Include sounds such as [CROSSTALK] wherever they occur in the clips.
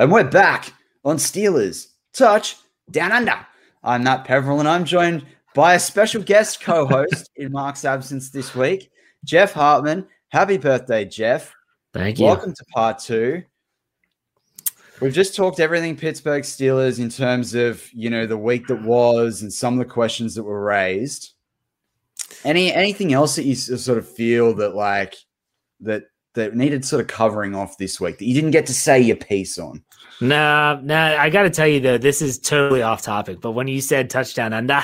And we're back on Steelers Touch Down Under. I'm Matt Peverell, and I'm joined by a special guest co host in Mark's absence this week, Jeff Hartman. Happy birthday, Jeff. Thank you. Welcome to part two. We've just talked everything Pittsburgh Steelers in terms of, you know, the week that was and some of the questions that were raised. Any anything else that you sort of feel that like that that needed sort of covering off this week that you didn't get to say your piece on? Nah, nah. I got to tell you though, this is totally off topic. But when you said touchdown under,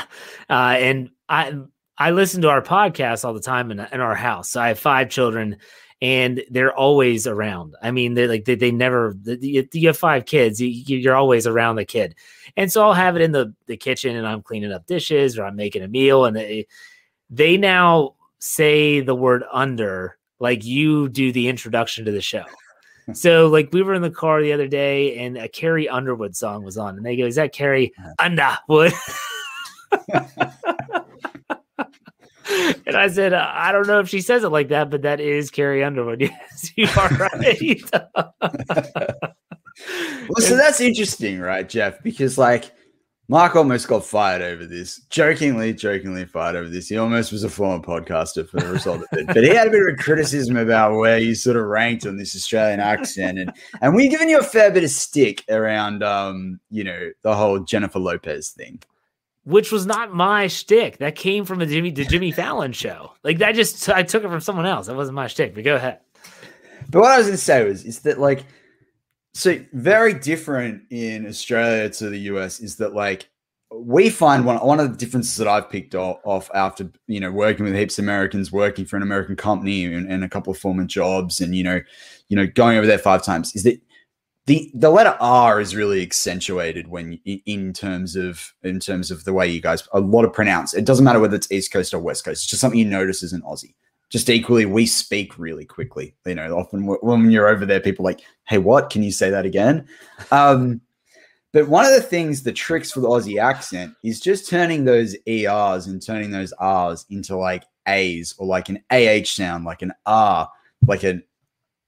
uh, and I I listen to our podcast all the time in, in our house. So I have five children, and they're always around. I mean, they're like they, they never. You, you have five kids, you, you're always around the kid, and so I'll have it in the the kitchen, and I'm cleaning up dishes or I'm making a meal, and they they now say the word under like you do the introduction to the show. [LAUGHS] so like we were in the car the other day and a Carrie Underwood song was on, and they go, "Is that Carrie Uh-huh. Underwood?" [LAUGHS] and I said, uh, "I don't know if she says it like that, but that is Carrie Underwood." [LAUGHS] Yes, you are right. Well, so that's interesting, right, Jeff? Because like Mark almost got fired over this, jokingly, jokingly fired over this. He almost was a former podcaster for the result of it, but he had a bit of a criticism about where you sort of ranked on this Australian accent, and and we've given you a fair bit of stick around, um, you know, the whole Jennifer Lopez thing. Which was not my shtick. That came from the Jimmy the Jimmy Fallon show. Like that just I took it from someone else. That wasn't my shtick. But go ahead. But what I was to say was, is that like, so very different in Australia to the US is that like we find one one of the differences that I've picked off, off after you know working with heaps of Americans, working for an American company and, and a couple of former jobs, and you know, you know, going over there five times is that the the letter R is really accentuated when in, in terms of in terms of the way you guys a lot of pronounce. It doesn't matter whether it's East Coast or West Coast. It's just something you notice as an Aussie just equally we speak really quickly. You know often when you're over there people like hey what? Can you say that again? Um but one of the things the tricks for the aussie accent is just turning those ers and turning those r's into like a's or like an ah sound like an r like an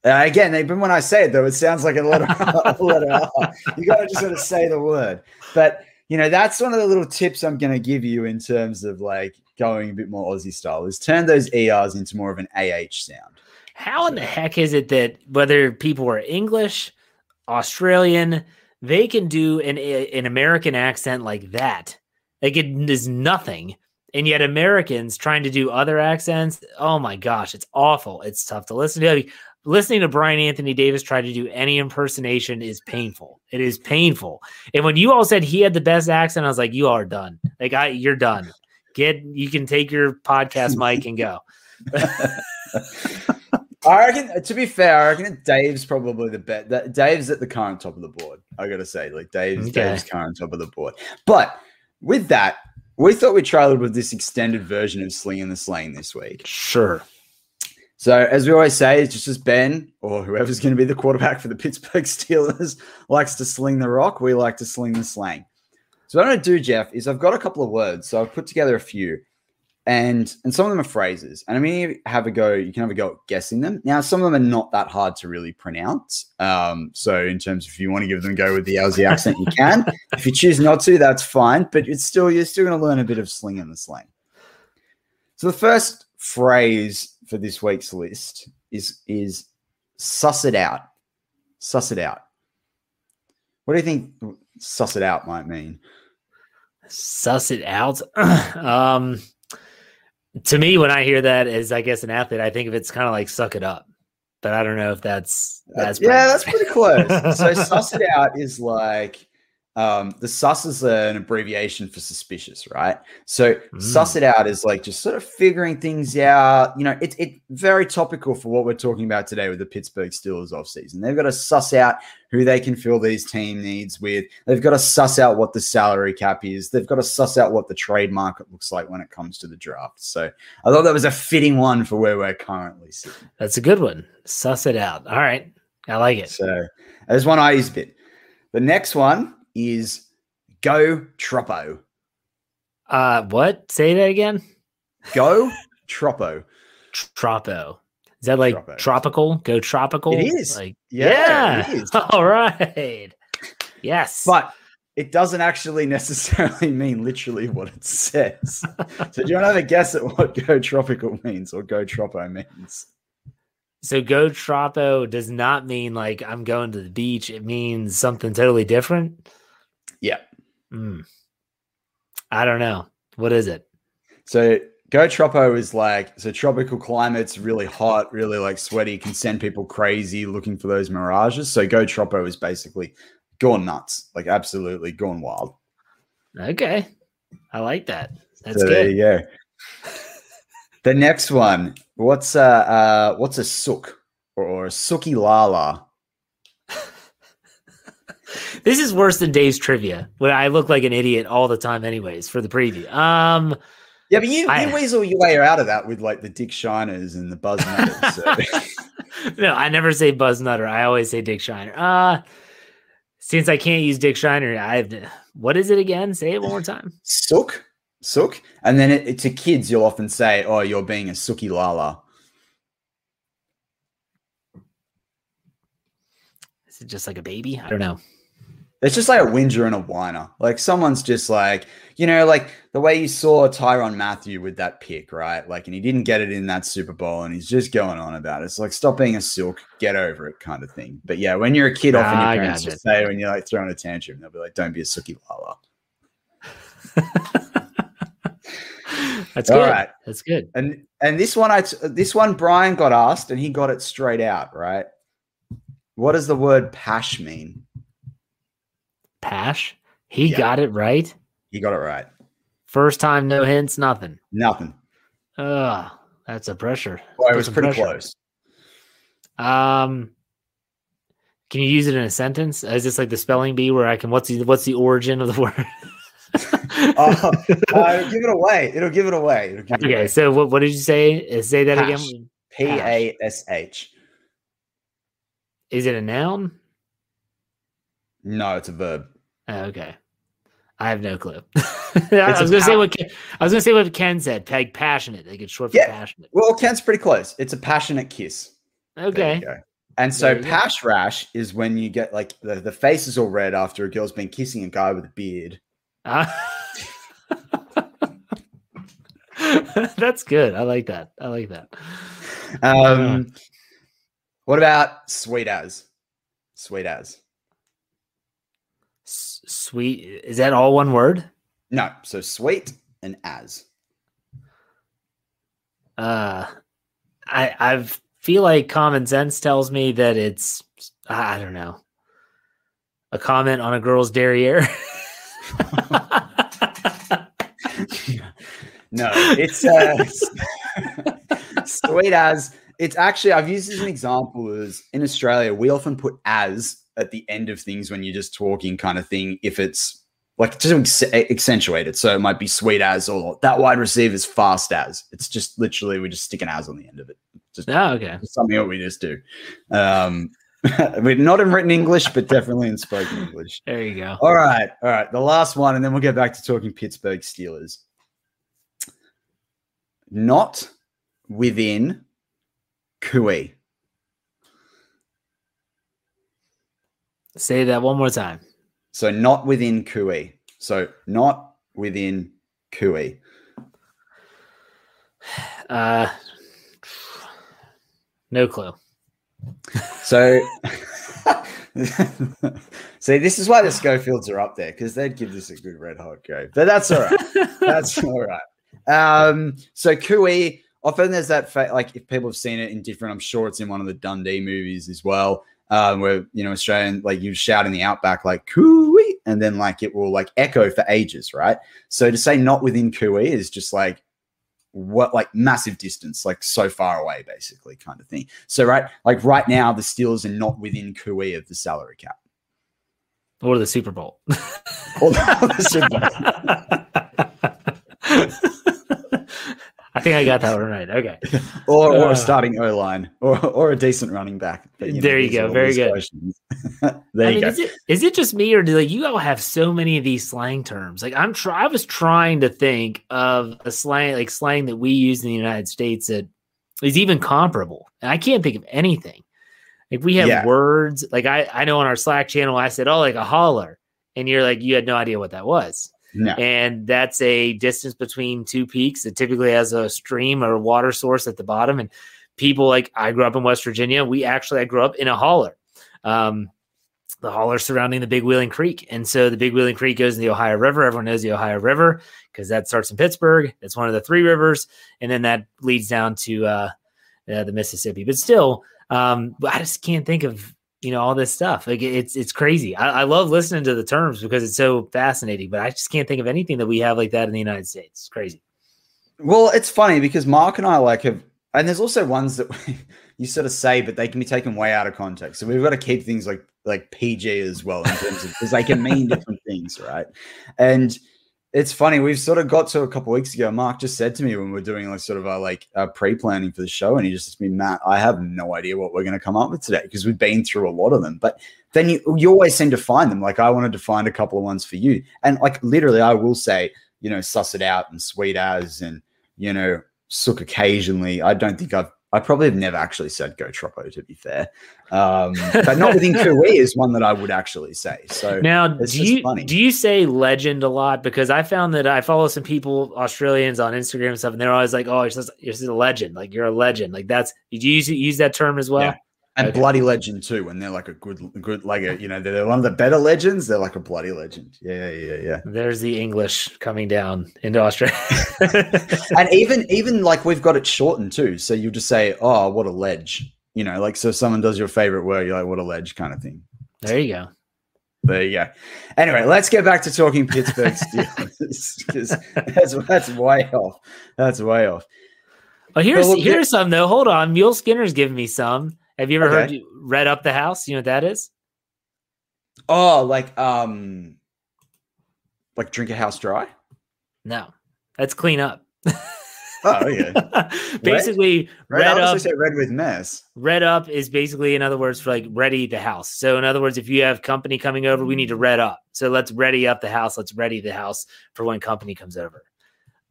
uh, again even when i say it though it sounds like a letter, [LAUGHS] a letter you gotta just sort of say the word. But you know that's one of the little tips i'm going to give you in terms of like going a bit more aussie style is turn those ers into more of an ah sound How in the heck is it that whether people are English, Australian, they can do an an American accent like that? Like it is nothing. And yet Americans trying to do other accents, oh my gosh, it's awful. It's tough to listen to. Listening to Brian Anthony Davis try to do any impersonation is painful. It is painful. And when you all said he had the best accent, I was like, you are done. Like I you're done. Get you can take your podcast [LAUGHS] mic and go. I reckon, to be fair, I reckon that Dave's probably the best. That Dave's at the current top of the board. I gotta say, like Dave's Okay. Dave's current top of the board. But with that, we thought we trialed with this extended version of Sling and the Slang this week. Sure. So as we always say, it's just as Ben or whoever's going to be the quarterback for the Pittsburgh [LAUGHS] Steelers likes to sling the rock, we like to sling the slang. So what I'm going to do, Jeff, is I've got a couple of words. So I've put together a few, and and some of them are phrases. And I mean, have a go. You can have a go at guessing them. Now, some of them are not that hard to really pronounce. Um, so in terms of if you want to give them a go with the Aussie accent, you can. [LAUGHS] if you choose not to, that's fine. But it's still you're still going to learn a bit of sling and the slang. So the first phrase for this week's list is is suss it out. Suss it out. What do you think suss it out might mean? Suss it out. [CLEARS THROAT] um, to me, when I hear that as I guess an athlete, I think of it's kind of like suck it up. But I don't know if that's that's yeah, that's pretty close. so [LAUGHS] suss it out is like um, the sus is an abbreviation for suspicious, right? So suss it out is like just sort of figuring things out. You know, it's it very topical for what we're talking about today with the Pittsburgh Steelers offseason. They've got to suss out who they can fill these team needs with. They've got to suss out what the salary cap is. They've got to suss out what the trade market looks like when it comes to the draft. So I thought that was a fitting one for where we're currently sitting. that's a good one. Suss it out. All right, I like it. So there's one I use a bit. The next one is go Troppo. Uh, what? Say that again. Go [LAUGHS] Troppo. Tropo. Is that like Tropo. tropical? Go tropical. It is. Like Yeah, yeah. it is. [LAUGHS] All right. Yes. But it doesn't actually necessarily [LAUGHS] mean literally what it says. so do you want to have a guess at what go tropical means or go tropo means? So go tropo does not mean like I'm going to the beach. It means something totally different. Yeah. Mm. I don't know. What is it? So go tropo is like so tropical climates, really hot, really like sweaty, can send people crazy looking for those mirages. So go tropo is basically gone nuts, like absolutely gone wild. Okay. I like that. That's so good. there you go. the next one, what's a uh, what's a sook or, or a sookie lala? This is worse than Dave's trivia, where I look like an idiot all the time, anyways, for the preview. Um, Yeah, but you, I- you weasel your way out of that with like the Dick Shiners and the Buzz Nutters. So. [LAUGHS] no, I never say Buzz Nutter. I always say Dick Shiner. Uh, since I can't use Dick Shiner, I have to. What is it again? Say it one more time. Sook, sook, and then it, it- to kids, you'll often say, "Oh, you're being a sookie lala." Is it just like a baby? I don't know. It's just like a whinger and a whiner. Like someone's just like, you know, like the way you saw Tyrann Mathieu with that pick, right? Like, and he didn't get it in that Super Bowl, and he's just going on about it. It's like, stop being a silk, get over it, kind of thing. But yeah, when you're a kid, often your parents just say when you're like throwing a tantrum, they'll be like, "Don't be a sookie lala." [LAUGHS] That's All good. right. That's good. And and this one, I t- this one Brian got asked, and he got it straight out, right? What does the word pash mean? Pash. He Yeah. got it right. He got it right. First time, no hints, nothing. Nothing. Ugh, that's a pressure. Well, it was pretty pressure. close. Um, can you use it in a sentence? Is this like the spelling bee where I can? What's the what's the origin of the [LAUGHS] word? Oh, [LAUGHS] uh, give it away. It'll give it away. It'll give it okay, away. so what what did you say? Uh, Say that Pash. again. P A S H. Is it a noun? No, it's a verb. Oh, okay, I have no clue. [LAUGHS] It's I a was gonna say what Ken, I was gonna say what Ken said. Peg passionate. They get short for Yeah. passionate. Well, Ken's pretty close. It's a passionate kiss. Okay. And so There you go. pash rash is when you get like the, the face is all red after a girl's been kissing a guy with a beard. Uh, [LAUGHS] That's good. I like that. I like that. Um, what about sweet as? Sweet as. Sweet. Is that all one word? No, so sweet and as. Uh, I I feel like common sense tells me that it's I don't know a comment on a girl's derriere. [LAUGHS] No, it's uh, [LAUGHS] [LAUGHS] sweet as. It's actually I've used as an example is in Australia we often put as at the end of things when you're just talking kind of thing if it's like just accentuate it. So it might be sweet as or that wide receiver is fast as. It's just literally we just stick an as on the end of it. Just oh, okay. something that we just do. Um, [LAUGHS] we're not in written English, but definitely in spoken English. There you go. All right, all right. The last one, and then we'll get back to talking Pittsburgh Steelers. Not within cooee. Say that one more time. So not within cooee. So not within cooee. [SIGHS] Uh, no clue. So [LAUGHS] see, this is why the Schofields are up there because they'd give this a good red hot go. But that's all right. That's [LAUGHS] all right. Um, so cooee, often there's that fa- like if people have seen it in different, I'm sure it's in one of the Dundee movies as well. Um, where you know Australian like you shout in the outback like cooee, and then like it will like echo for ages, right? So to say not within cooee is just like what like massive distance, like so far away, basically, kind of thing. So right, like right now, the Steelers are not within cooee of the salary cap. Or the Super Bowl. Or the Super Bowl. [LAUGHS] I think I got that one right. Okay. [LAUGHS] or, or Uh. a starting O line, or or a decent running back. But, know, There you go. Very good. [LAUGHS] there I you mean, go. is it is it just me or do like you all have so many of these slang terms? Like I'm try I was trying to think of a slang like slang that we use in the United States that is even comparable, and I can't think of anything. Like we have Yeah. words. Like I, I know on our Slack channel, I said, "Oh, like a holler," and you're like, you had no idea what that was. No. And that's a distance between two peaks. It typically has a stream or water source at the bottom. And people like I grew up in West Virginia. We actually I grew up in a holler. Um, the holler surrounding the Big Wheeling Creek. And so the Big Wheeling Creek goes in the Ohio River. Everyone knows the Ohio River because that starts in Pittsburgh. It's one of the three rivers. And then that leads down to uh, uh, the Mississippi. But still, um, I just can't think of you know all this stuff. Like it's it's crazy. I, I love listening to the terms because it's so fascinating. But I just can't think of anything that we have like that in the United States. It's crazy. Well, it's funny because Mark and I like have, and there's also ones that [LAUGHS] you sort of say, but they can be taken way out of context. So we've got to keep things like like PG as well in terms of because they can mean [LAUGHS] different things, right? And it's funny. We've sort of got to a couple weeks ago. Mark just said to me when we are doing like sort of our like our pre-planning for the show, and he just said to me, Matt, I have no idea what we're going to come up with today because we've been through a lot of them. But then you you always seem to find them. Like I wanted to find a couple of ones for you, and like literally, I will say, you know, suss it out and sweet as and you know, sook occasionally. I don't think I've I probably have never actually said go Troppo to be fair. Um, but not within [LAUGHS] cooee is one that I would actually say. So Now, do you funny. do you say legend a lot? Because I found that I follow some people, Australians on Instagram and stuff, and they're always like, "Oh, you're just, you're just a legend. Like you're a legend. Like that's." Did you use use that term as well? Yeah. And okay. bloody legend too, when they're like a good good like a you know, they're one of the better legends, they're like a bloody legend. Yeah, yeah, yeah. There's the English coming down into Australia. [LAUGHS] and even even like we've got it shortened too. So you just say, Oh, what a ledge. You know, like so if someone does your favorite word, you're like, what a ledge kind of thing. there you go. There you go. Anyway, let's get back to talking Pittsburgh Steelers [LAUGHS] because that's that's way off. That's way off. Oh, here's look, here's some though. Hold on, Mule Skinner's giving me some. Have you ever heard Okay. you read up the house? You know what that is? Oh, like um, like drink a house dry. No, that's clean up. Oh, yeah. [LAUGHS] basically, Red, red I up. red with mess. Red up is basically, in other words, for like ready the house. So, in other words, if you have company coming over, we need to red up. So, let's ready up the house. Let's ready the house for when company comes over.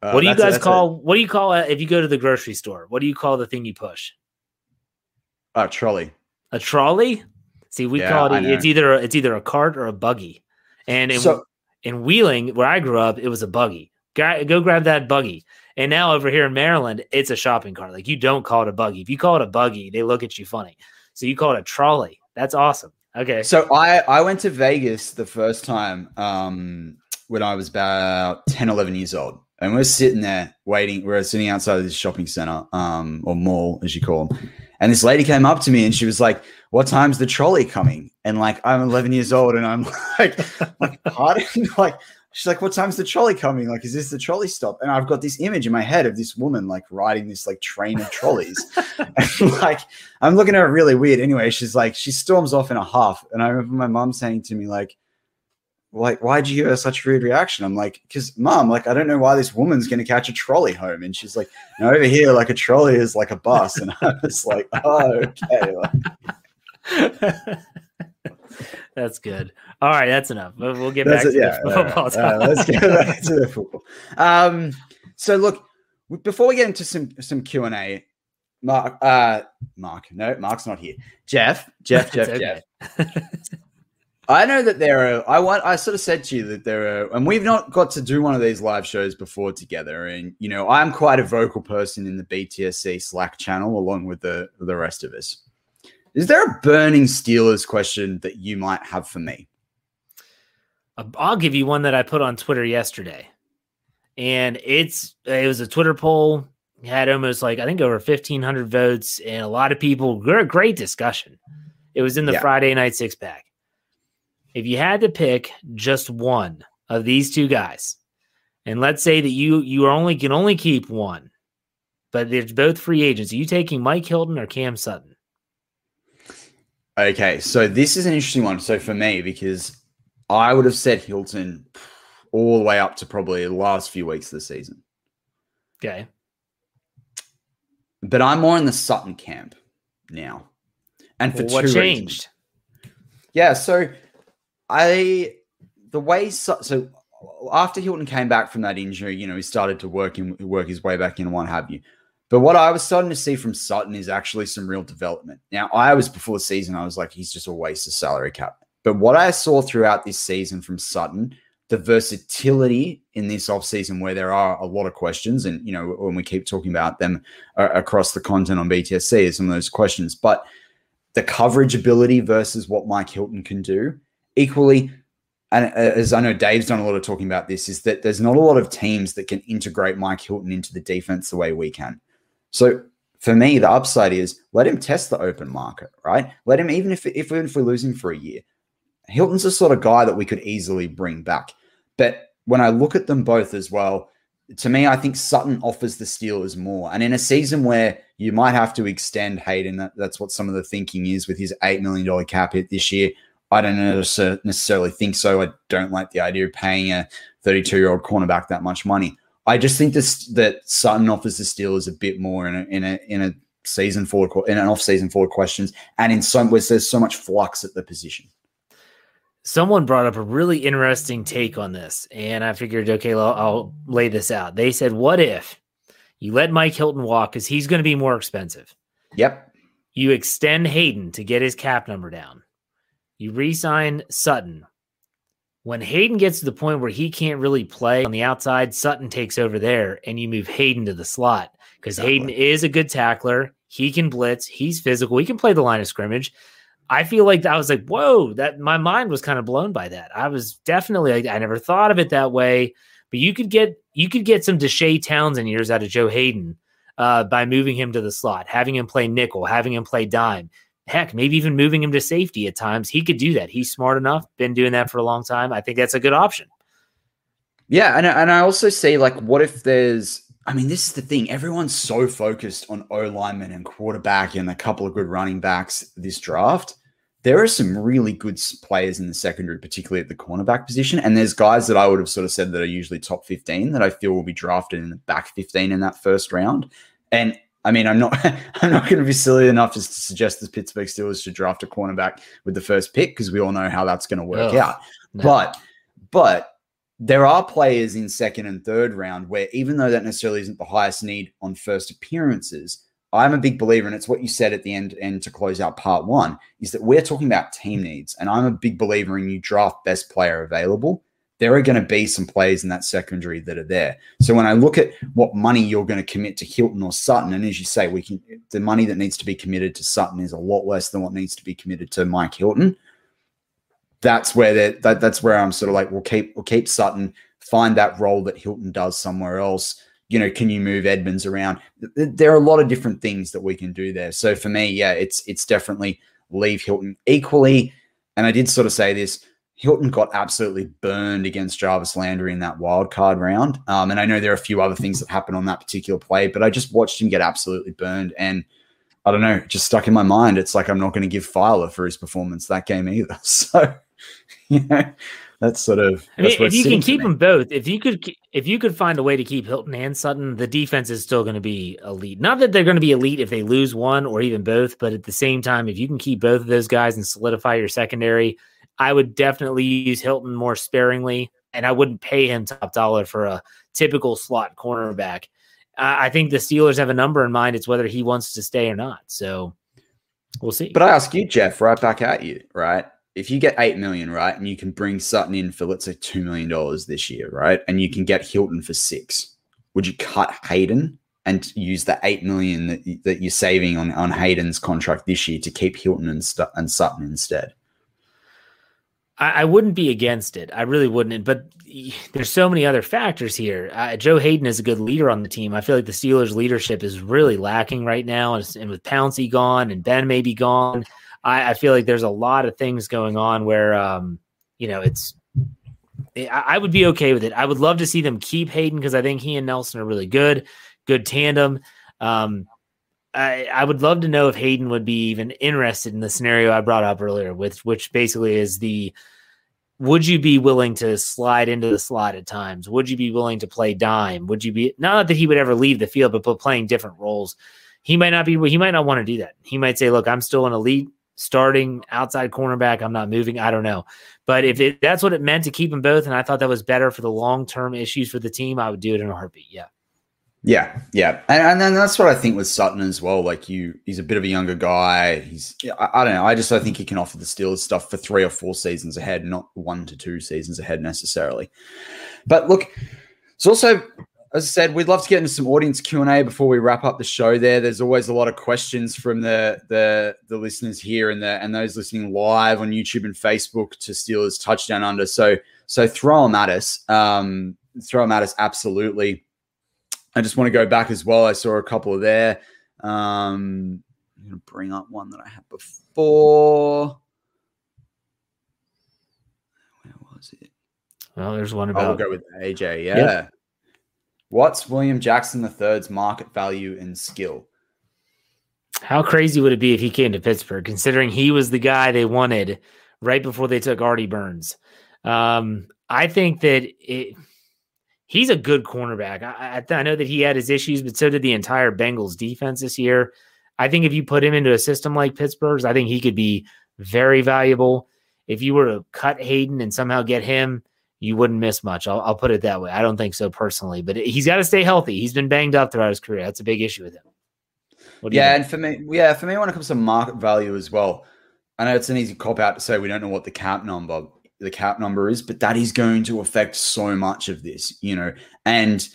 Uh, what do you guys a- call? What do you call it if you go to the grocery store? What do you call the thing you push? Oh, trolley. A trolley? See, we Yeah, call it. It's either it's either a cart or a buggy. And in, So in Wheeling, where I grew up, it was a buggy. Gra- Go grab that buggy. And now over here in Maryland, it's a shopping cart. Like you don't call it a buggy. If you call it a buggy, they look at you funny. So you call it a trolley. That's awesome. Okay. so I I went to Vegas the first time um when I was about 10, 11 years old. And we're sitting there waiting. We're sitting outside of this shopping center, um, or mall, as you call them. And this lady came up to me and she was like, What time's the trolley coming? And like, I'm 11 years old and I'm [LAUGHS] like, like, pardon? [LAUGHS] like, she's like, What time's the trolley coming? Like, is this the trolley stop? And I've got this image in my head of this woman like riding this like train of trolleys. [LAUGHS] and like, I'm looking at her really weird. Anyway, she's like, she storms off in a huff. And I remember my mom saying to me, like, like, why'd you give her such a rude reaction? I'm like, because mom, like, I don't know why this woman's going to catch a trolley home. And she's like, no, over here, like a trolley is like a bus. And I was like, [LAUGHS] oh, okay. Like, [LAUGHS] that's good. All right, that's enough. We'll get that's back it. to Yeah. the all right, football. all right, let's get back to the [LAUGHS] football. Um, so look, before we get into some, some Q and A, Mark, uh, Mark, no, Mark's not here. Jeff, Jeff, Jeff, Jeff. I know that there are. I want. I sort of said to you that there are, and we've not got to do one of these live shows before together. And you know, I'm quite a vocal person in the BTSC Slack channel, along with the the rest of us. Is there a burning Steelers question that you might have for me? Uh, I'll give you one that I put on Twitter yesterday, and it's it was a Twitter poll. It had almost like I think over fifteen hundred votes, and a lot of people. gr- Great discussion. It was in the Yeah. Friday night six pack. If you had to pick just one of these two guys, and let's say that you you only can only keep one, but they're both free agents. Are you taking Mike Hilton or Cam Sutton? Okay, so this is an interesting one. So for me, because I would have said Hilton all the way up to probably the last few weeks of the season, Okay. but I'm more in the Sutton camp now, and for Well, what two changed? reasons. Yeah, so I the way so, so after Hilton came back from that injury, you know, he started to work in work his way back in and what have you. But what I was starting to see from Sutton is actually some real development. Now, I was before the season, I was like, he's just a waste of salary cap. But what I saw throughout this season from Sutton, the versatility in this offseason where there are a lot of questions, and you know, when we keep talking about them uh, across the content on BTSC, is some of those questions, but the coverage ability versus what Mike Hilton can do. Equally, and uh, as I know Dave's done a lot of talking about this, is that there's not a lot of teams that can integrate Mike Hilton into the defense the way we can. So for me, the upside is let him test the open market, right? Let him even if if, if we lose him for a year, Hilton's the sort of guy that we could easily bring back. But when I look at them both as well, to me, I think Sutton offers the Steelers more. And in a season where you might have to extend Haden, that, that's what some of the thinking is with his $8 million cap hit this year. I don't necessarily think so. I don't like the idea of paying a 32 year old cornerback that much money. I just think this that Sutton offers the Steelers a bit more in a in a in a season forward in an off season forward questions, and in some where there's so much flux at the position. Someone brought up a really interesting take on this, and I figured, okay, I'll, I'll lay this out. They said, "What if you let Mike Hilton walk because he's going to be more expensive?" Yep. You extend Haden to get his cap number down. You re-sign Sutton when Haden gets to the point where he can't really play on the outside, Sutton takes over there and you move Haden to the slot because exactly. Haden is a good tackler. He can blitz, he's physical, he can play the line of scrimmage. I feel like I was like, whoa, that my mind was kind of blown by that. I was definitely like, I never thought of it that way. But you could get you could get some Deshea Townsend years out of Joe Haden uh, by moving him to the slot, having him play nickel, having him play dime heck, maybe even moving him to safety at times. He could do that. He's smart enough, been doing that for a long time. I think that's a good option. Yeah, and and I also say like, what if there's? I mean, this is the thing. Everyone's so focused on O lineman and quarterback and a couple of good running backs this draft. There are some really good players in the secondary, particularly at the cornerback position. And there's guys that I would have sort of said that are usually top 15 that I feel will be drafted in the back 15 in that first round. And I mean, I'm not [LAUGHS] I'm not going to be silly enough as to suggest the Pittsburgh Steelers should draft a cornerback with the first pick because we all know how that's going to work oh, out. But but there are players in second and third round where even though that necessarily isn't the highest need on first appearances, I'm a big believer, and it's what you said at the end and to close out part one, is that we're talking about team needs. And I'm a big believer in you draft best player available there are going to be some players in that secondary that are there. So when I look at what money you're going to commit to Hilton or Sutton, and as you say, we can the money that needs to be committed to Sutton is a lot less than what needs to be committed to Mike Hilton. That's where that that's where I'm sort of like, we'll keep we'll keep Sutton, find that role that Hilton does somewhere else. You know, can you move Edmunds around? There are a lot of different things that we can do there. So for me, yeah, it's it's definitely leave Hilton equally. And I did sort of say this Hilton got absolutely burned against Jarvis Landry in that wild card round. Um, and I know there are a few other things that happened on that particular play, but I just watched him get absolutely burned. And I don't know, just stuck in my mind. It's like I'm not going to give Feiler for his performance that game either. [LAUGHS] So, you know, that's sort of. I mean, if you can keep them both, if you could, if you could find a way to keep Hilton and Sutton, the defense is still going to be elite. Not that they're going to be elite if they lose one or even both, but at the same time, if you can keep both of those guys and solidify your secondary I would definitely use Hilton more sparingly, and I wouldn't pay him top dollar for a typical slot cornerback. I think the Steelers have a number in mind. It's whether he wants to stay or not. So we'll see. But I ask you, Jeff, right back at you, right? If you get eight million, right, and you can bring Sutton in for let's say two million dollars this year, right, and you can get Hilton for six, would you cut Haden and use the eight million that, that you're saving on, on Haden's contract this year to keep Hilton and, and Sutton instead? I, I, wouldn't be against it. I really wouldn't. But there's so many other factors here. Uh, Joe Haden is a good leader on the team. I feel like the Steelers' leadership is really lacking right now. And, and with Pouncey gone and Ben maybe gone, I, I, feel like there's a lot of things going on where, um, you know, it's. I would be okay with it. I would love to see them keep Haden because I think he and Nelson are really good, good tandem. Um, I, I would love to know if Haden would be even interested in the scenario I brought up earlier, with which basically is the would you be willing to slide into the slot at times? Would you be willing to play dime? Would you be not that he would ever leave the field, but playing different roles? He might not be. He might not want to do that. He might say, "Look, I'm still an elite starting outside cornerback. I'm not moving. I don't know." But if it, that's what it meant to keep them both, and I thought that was better for the long term issues for the team, I would do it in a heartbeat. Yeah. Yeah, yeah, and, and then that's what I think with Sutton as well. Like you, he's a bit of a younger guy. He's I, I don't know. I just I think he can offer the Steelers stuff for three or four seasons ahead, not one to two seasons ahead necessarily. But look, it's also as I said, we'd love to get into some audience Q and A before we wrap up the show. There, there's always a lot of questions from the the the listeners here and the and those listening live on YouTube and Facebook to Steelers touchdown under. So so throw them at us. Um, throw them at us absolutely. I just want to go back as well. I saw a couple of there. Um, I'm going to bring up one that I had before. Where was it? Well, there's one about we'll go with AJ. Yeah. What's William Jackson III's market value and skill? how crazy would it be if he came to Pittsburgh, considering he was the guy they wanted right before they took Artie Burns. Um, I think that it, he's a good cornerback. I, I, I know that he had his issues, but so did the entire Bengals defense this year. I think if you put him into a system like Pittsburgh's, I think he could be very valuable. If you were to cut Haden and somehow get him, you wouldn't miss much. I'll, I'll put it that way. I don't think so personally, but he's got to stay healthy. He's been banged up throughout his career. That's a big issue with him. What do Yeah, think? and for me, yeah, for me, when it comes to market value as well, I know it's an easy cop out to say we don't know what the cap number the cap number is, but that is going to affect so much of this, you know. And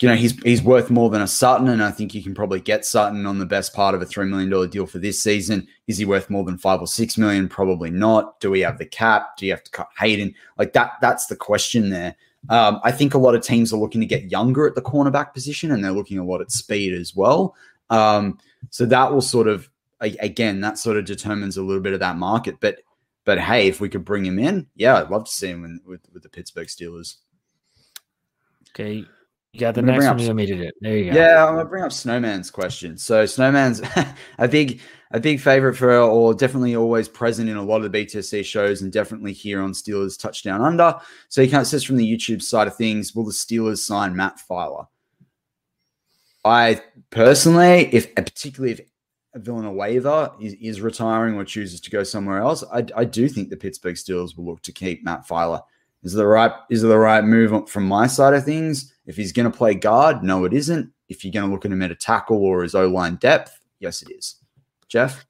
you know, he's he's worth more than a Sutton, and I think you can probably get Sutton on the best part of a three million dollar deal for this season. Is he worth more than five or six million? Probably not. Do we have the cap? Do you have to cut Haden? Like that, that's the question there. Um, I think a lot of teams are looking to get younger at the cornerback position, and they're looking a lot at speed as well. Um, so that will sort of again, that sort of determines a little bit of that market. But but hey, if we could bring him in, yeah, I'd love to see him in, with with the Pittsburgh Steelers. Okay. You got the next one up- you to do. There you go. Yeah, I'm gonna bring up Snowman's question. So Snowman's [LAUGHS] a big a big favorite for or definitely always present in a lot of the BTSC shows and definitely here on Steelers Touchdown Under. So he kind of says from the YouTube side of things, will the Steelers sign Matt Feiler? I personally, if particularly if Villanueva is, is retiring or chooses to go somewhere else, I, I do think the Pittsburgh Steelers will look to keep Matt Feiler. Is the right is it the right move from my side of things? If he's going to play guard, no, it isn't. If you're going to look at him at a tackle or his O line depth, yes, it is. Jeff,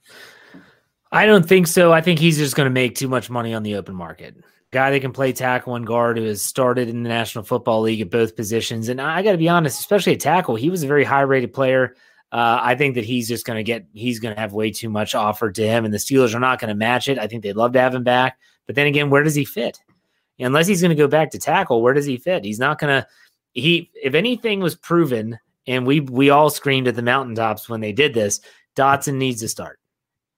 I don't think so. I think he's just going to make too much money on the open market. Guy that can play tackle and guard who has started in the National Football League at both positions. And I got to be honest, especially at tackle, he was a very high rated player. Uh, I think that he's just going to get, he's going to have way too much offered to him, and the Steelers are not going to match it. I think they'd love to have him back. But then again, where does he fit? Unless he's going to go back to tackle, where does he fit? He's not going to, he, if anything was proven, and we, we all screamed at the mountaintops when they did this, Dotson needs to start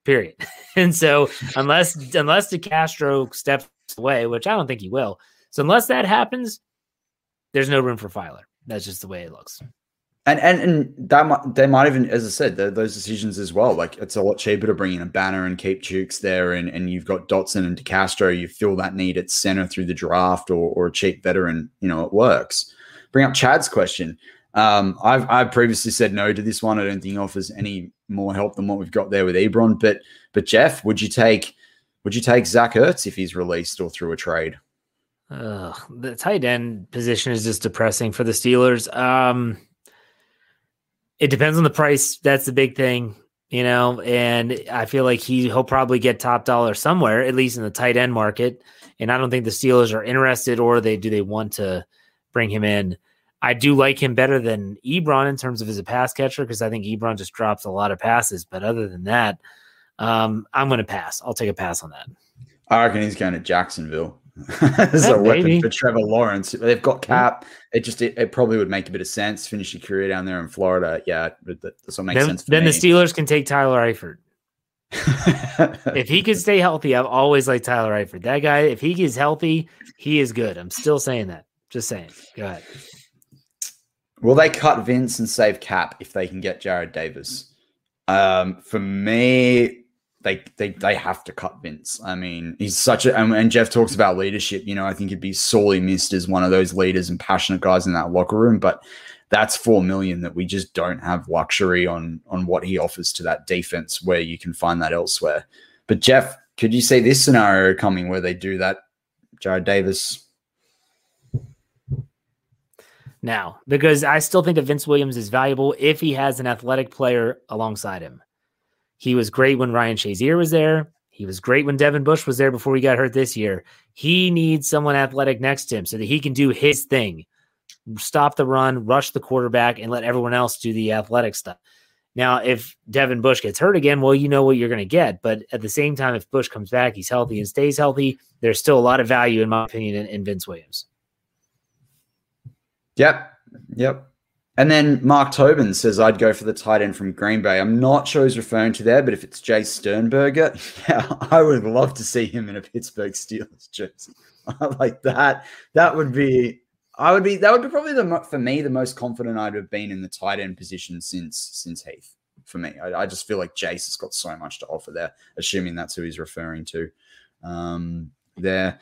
period. [LAUGHS] and so unless unless DeCastro steps away, which I don't think he will, so unless that happens, there's no room for Feiler. That's just the way it looks. And and and that might they might even, as I said, those decisions as well. Like it's a lot cheaper to bring in a banner and keep Chooks there, and and you've got Dotson and DeCastro. You fill that need at center through the draft or or a cheap veteran. You know, it works. Bring up Chad's question. Um, I've I've previously said no to this one. I don't think offers any more help than what we've got there with Ebron. But but Jeff, would you take would you take Zach Ertz if he's released or through a trade? Ugh, the tight end position is just depressing for the Steelers. Um, it depends on the price. That's the big thing, you know. And I feel like he he'll probably get top dollar somewhere, at least in the tight end market. And I don't think the Steelers are interested, or they do they want to bring him in. I do like him better than Ebron in terms of as a pass catcher because I think Ebron just drops a lot of passes. But other than that, um, I'm going to pass. I'll take a pass on that. I reckon he's going to Jacksonville. [LAUGHS] As a weapon maybe. for Trevor Lawrence. They've got cap. It just it, it probably would make a bit of sense. Finish your career down there in Florida. Yeah, but that, that's what makes Then, sense. For then me. the Steelers can take Tyler Eifert. [LAUGHS] if he could stay healthy, I've always liked Tyler Eifert. That guy, if he is healthy, he is good. I'm still saying that. Just saying. Go ahead. Will they cut Vince and save cap if they can get Jarrad Davis? Um, for me, they they they have to cut Vince. I mean, he's such a and, and Jeff talks about leadership. You know, I think he'd be sorely missed as one of those leaders and passionate guys in that locker room. But that's four million that we just don't have luxury on on what he offers to that defense where you can find that elsewhere. But Jeff, could you see this scenario coming where they do that? Jarrad Davis. now because I still think that Vince Williams is valuable if he has an athletic player alongside him. He was great when Ryan Shazier was there. He was great when Devin Bush was there before he got hurt this year. He needs someone athletic next to him so that he can do his thing stop the run, rush the quarterback, and let everyone else do the athletic stuff. Now, if Devin Bush gets hurt again, well, you know what you're going to get. But at the same time, if Bush comes back, he's healthy and stays healthy, there's still a lot of value, in my opinion, in, in Vince Williams. Yep. Yep. And then Mark Tobin says, I'd go for the tight end from Green Bay. I'm not sure he's referring to there, but if it's Jace Sternberger, [LAUGHS] yeah, I would love to see him in a Pittsburgh Steelers jersey. [LAUGHS] like that. That would be, I would be, that would be probably the, for me, the most confident I'd have been in the tight end position since, since Heath for me. I, I just feel like Jace has got so much to offer there, assuming that's who he's referring to um, there.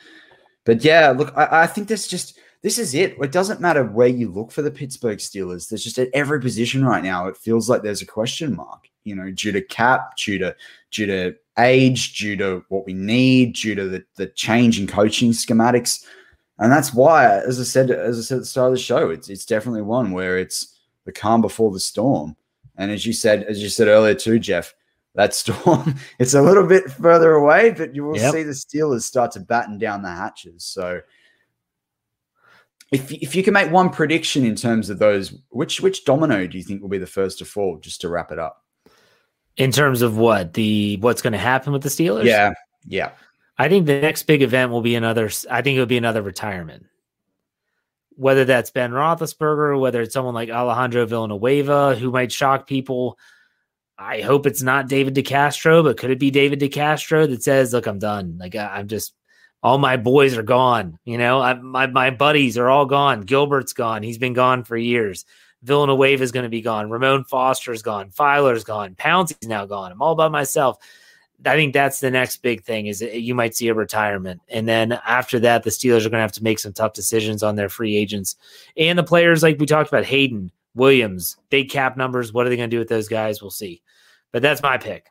But yeah, look, I, I think there's just, this is it. It doesn't matter where you look for the Pittsburgh Steelers. There's just at every position right now, it feels like there's a question mark, you know, due to cap, due to due to age, due to what we need, due to the, the change in coaching schematics. And that's why, as I said, as I said at the start of the show, it's it's definitely one where it's the calm before the storm. And as you said, as you said earlier too, Jeff, that [LAUGHS] storm, it's a little bit further away, but you will yep. see the Steelers start to batten down the hatches. So if if you can make one prediction in terms of those, which which domino do you think will be the first to fall? Just to wrap it up. In terms of what the what's going to happen with the Steelers? Yeah, yeah. I think the next big event will be another. I think it'll be another retirement. Whether that's Ben Roethlisberger, whether it's someone like Alejandro Villanueva, who might shock people. I hope it's not David DeCastro, but could it be David DeCastro that says, "Look, I'm done. Like I'm just all my boys are gone. You know, I, my my buddies are all gone. Gilbert's gone. He's been gone for years. Villanueva is going to be gone. Ramon Foster's gone. Feiler's gone. Pouncey's now gone. I'm all by myself. I think that's the next big thing is you might see a retirement. And then after that, the Steelers are going to have to make some tough decisions on their free agents and the players like we talked about Haden, Williams, big cap numbers. What are they going to do with those guys? We'll see. But that's my pick.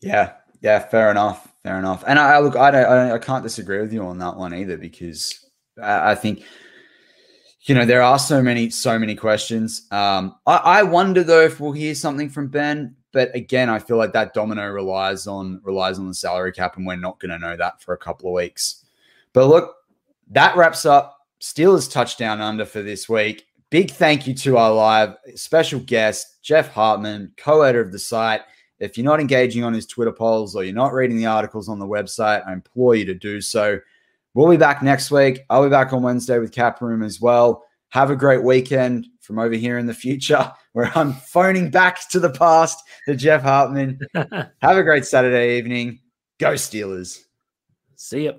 Yeah. Yeah. Fair enough. Fair enough. And I, look, I don't, I, I can't disagree with you on that one either because I, I think you know there are so many so many questions um I, I, wonder though if we'll hear something from ben but again i feel like that domino relies on relies on the salary cap and we're not going to know that for a couple of weeks but look that wraps up steelers touchdown under for this week big thank you to our live special guest jeff hartman co-editor of the site if you're not engaging on his Twitter polls or you're not reading the articles on the website, I implore you to do so. We'll be back next week. I'll be back on Wednesday with Cap Room as well. Have a great weekend from over here in the future [LAUGHS] where I'm phoning back to the past to Jeff Hartman. [LAUGHS] Have a great Saturday evening. Go Steelers. See you.